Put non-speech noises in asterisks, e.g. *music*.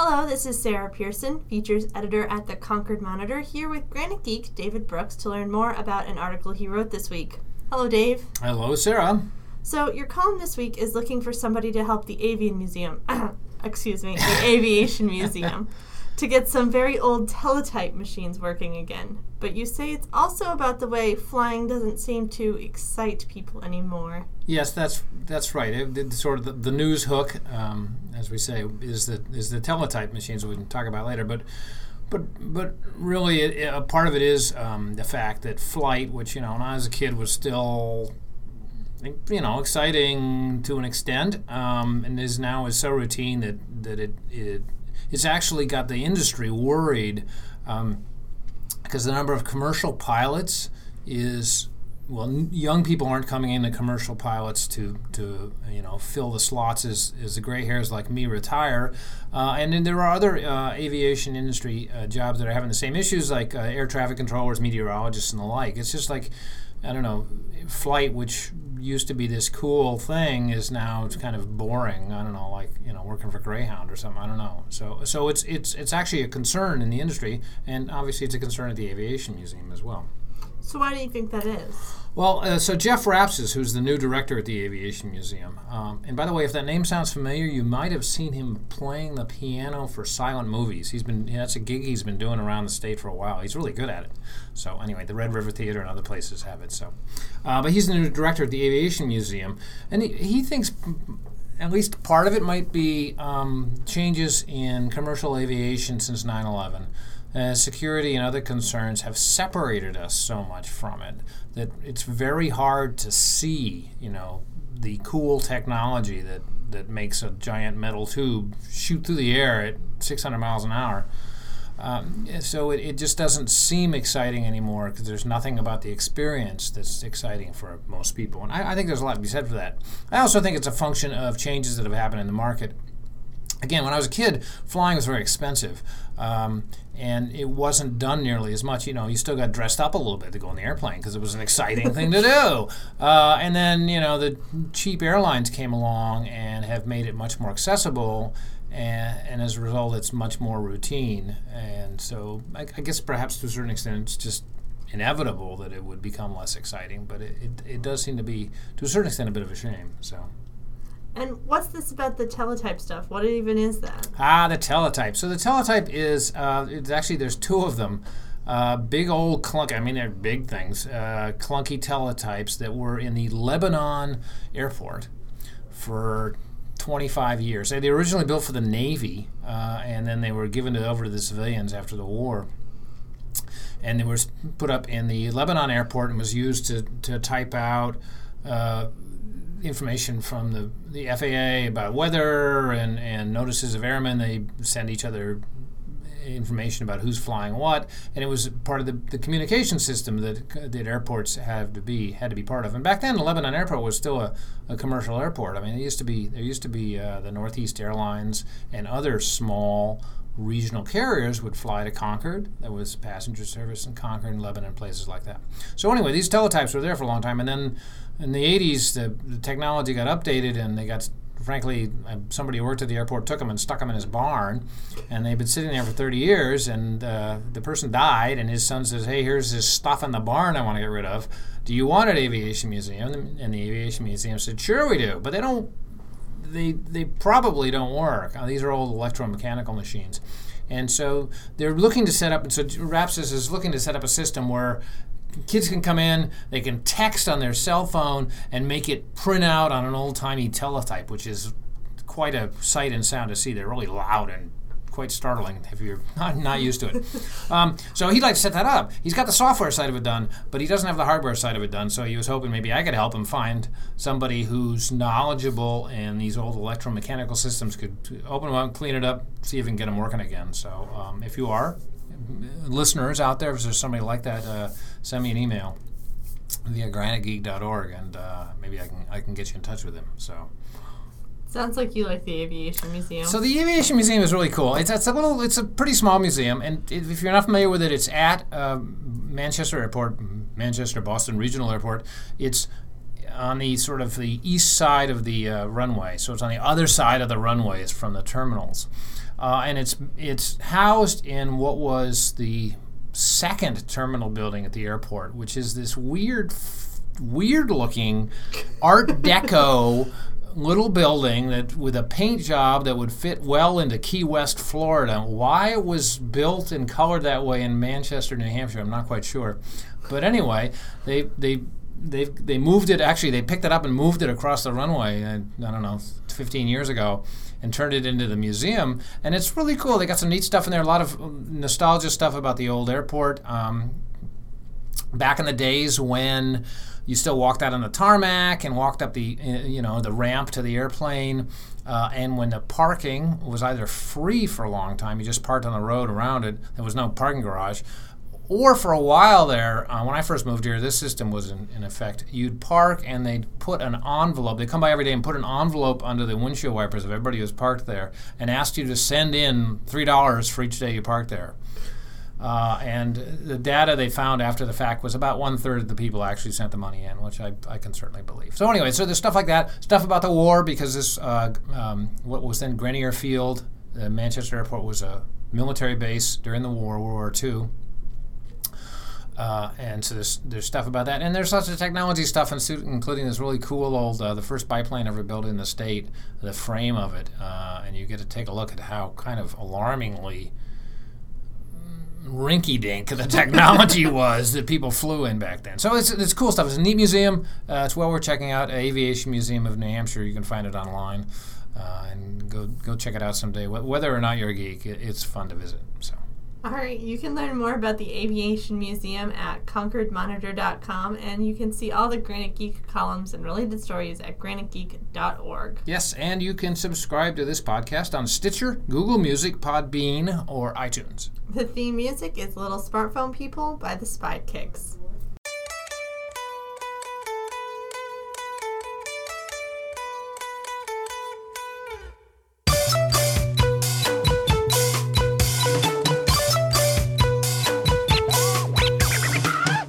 Hello, this is Sarah Pearson, features editor at the Concord Monitor, here with Granite Geek David Brooks to learn more about an article he wrote this week. Hello, Dave. Hello, Sarah. So, your column this week is looking for somebody to help the Avian Museum, *coughs* excuse me, the Aviation *laughs* Museum, to get some very old teletype machines working again. But you say it's also about the way flying doesn't seem to excite people anymore. Yes, that's that's right. It, it, sort of the, the news hook, um, as we say, is the is the teletype machines we can talk about later. But but but really, it, a part of it is um, the fact that flight, which you know, when I was a kid, was still you know exciting to an extent, um, and is now is so routine that that it, it it's actually got the industry worried um, because the number of commercial pilots is well, young people aren't coming into commercial pilots to, to you know fill the slots as, as the gray hairs like me retire, uh, and then there are other uh, aviation industry uh, jobs that are having the same issues like uh, air traffic controllers, meteorologists, and the like. It's just like I don't know, flight, which used to be this cool thing, is now kind of boring. I don't know, like you know, working for Greyhound or something. I don't know. So, so it's it's it's actually a concern in the industry, and obviously it's a concern at the Aviation Museum as well. So, why do you think that is? Well, uh, so Jeff Rapsis, who's the new director at the Aviation Museum, um, and by the way, if that name sounds familiar, you might have seen him playing the piano for silent movies. He's been that's a gig he's been doing around the state for a while. He's really good at it. So anyway, the Red River Theater and other places have it. So, uh, but he's the new director at the Aviation Museum, and he, he thinks at least part of it might be um, changes in commercial aviation since 9 11 uh, security and other concerns have separated us so much from it that it's very hard to see, you know, the cool technology that, that makes a giant metal tube shoot through the air at 600 miles an hour. Um, so it, it just doesn't seem exciting anymore because there's nothing about the experience that's exciting for most people. And I, I think there's a lot to be said for that. I also think it's a function of changes that have happened in the market again, when I was a kid, flying was very expensive. Um, and it wasn't done nearly as much. You know, you still got dressed up a little bit to go on the airplane because it was an exciting thing to do. *laughs* Uh, and then, you know, the cheap airlines came along and have made it much more accessible. And, and as a result, it's much more routine. And so I, I, guess perhaps to a certain extent, it's just inevitable that it would become less exciting. But it, it, it does seem to be, to a certain extent, a bit of a shame. So. And what's this about the teletype stuff? What even is that? Ah, the teletype. So the teletype is uh, it's actually there's two of them. Uh, big old clunk. I mean, they're big things. Uh, clunky teletypes that were in the Lebanon airport for 25 years. They were originally built for the Navy, uh, and then they were given over to the civilians after the war. And they were put up in the Lebanon airport and was used to, to type out uh, information from the, the FAA about weather and, and notices of airmen. They send each other information about who's flying what, and it was part of the, the communication system that that airports have to be had to be part of. And back then, the Lebanon airport was still a, a commercial airport. I mean, it used to be there used to be uh, the Northeast Airlines and other small regional carriers would fly to Concord. There was passenger service in Concord and Lebanon, places like that. So anyway, these teletypes were there for a long time, and then in the 80s, the, the technology got updated, and they got frankly, uh, somebody who worked at the airport took them and stuck them in his barn, and they've been sitting there for 30 years. And uh, the person died, and his son says, "Hey, here's this stuff in the barn I want to get rid of. Do you want it, Aviation Museum?" And the Aviation Museum said, "Sure, we do, but they don't they they probably don't work. Uh, these are old electromechanical machines. And so they're looking to set up, and so Rapsis is looking to set up a system where kids can come in, they can text on their cell phone and make it print out on an old timey teletype, which is quite a sight and sound to see. They're really loud and quite startling if you're *laughs* not, not used to it. Um, so he'd like to set that up. He's got the software side of it done, but he doesn't have the hardware side of it done. So he was hoping maybe I could help him find somebody who's knowledgeable in these old electromechanical systems, could open them up, clean it up, see if we can get them working again. So um, if you are, listeners out there, if there's somebody like that, uh, send me an email via granitegeek.org, and uh, maybe I can I can get you in touch with him. So. Sounds like you like the Aviation Museum. So the Aviation Museum is really cool. It's, it's a little, it's a pretty small museum, and if you're not familiar with it, it's at uh, Manchester Airport, Manchester Boston Regional Airport. It's on the sort of the east side of the uh, runway, so it's on the other side of the runways from the terminals. uh, and it's it's housed in what was the second terminal building at the airport, which is this weird, weird looking Art Deco little building that with a paint job that would fit well into Key West, Florida. Why it was built and colored that way in Manchester, New Hampshire, I'm not quite sure. But anyway, they they they they moved it. Actually, they picked it up and moved it across the runway. I, I don't know, 15 years ago, and turned it into the museum. And it's really cool. They got some neat stuff in there. A lot of nostalgia stuff about the old airport. Um, back in the days when you still walked out on the tarmac and walked up the uh, you know the ramp to the airplane. Uh, and when the parking was either free for a long time, you just parked on the road around it. There was no parking garage, or for a while there, uh, when I first moved here, this system was in, in, effect. You'd park and they'd put an envelope. They'd come by every day and put an envelope under the windshield wipers of everybody who was parked there and asked you to send in $3 for each day you parked there. Uh, and the data they found after the fact was about one third of the people actually sent the money in, which I, I can certainly believe. So anyway, so there's stuff like that, stuff about the war because this uh, um, what was then Grenier Field, the Manchester Airport was a military base during the war, World War II. Uh, and so there's there's stuff about that, and there's lots of technology stuff, including this really cool old uh, the first biplane ever built in the state, the frame of it, uh, and you get to take a look at how kind of alarmingly rinky dink the technology *laughs* was that people flew in back then. So it's, it's cool stuff. It's a neat museum. Uh, it's well worth checking out. Aviation Museum of New Hampshire. You can find it online. Uh, and go go check it out someday. Whether or not you're a geek, it's fun to visit. So. All right, you can learn more about the Aviation Museum at concordmonitor.com, and you can see all the Granite Geek columns and related stories at granitegeek.org. Yes, and you can subscribe to this podcast on Stitcher, Google Music, Podbean, or iTunes. The theme music is Little Smartphone People by the Spy Kicks.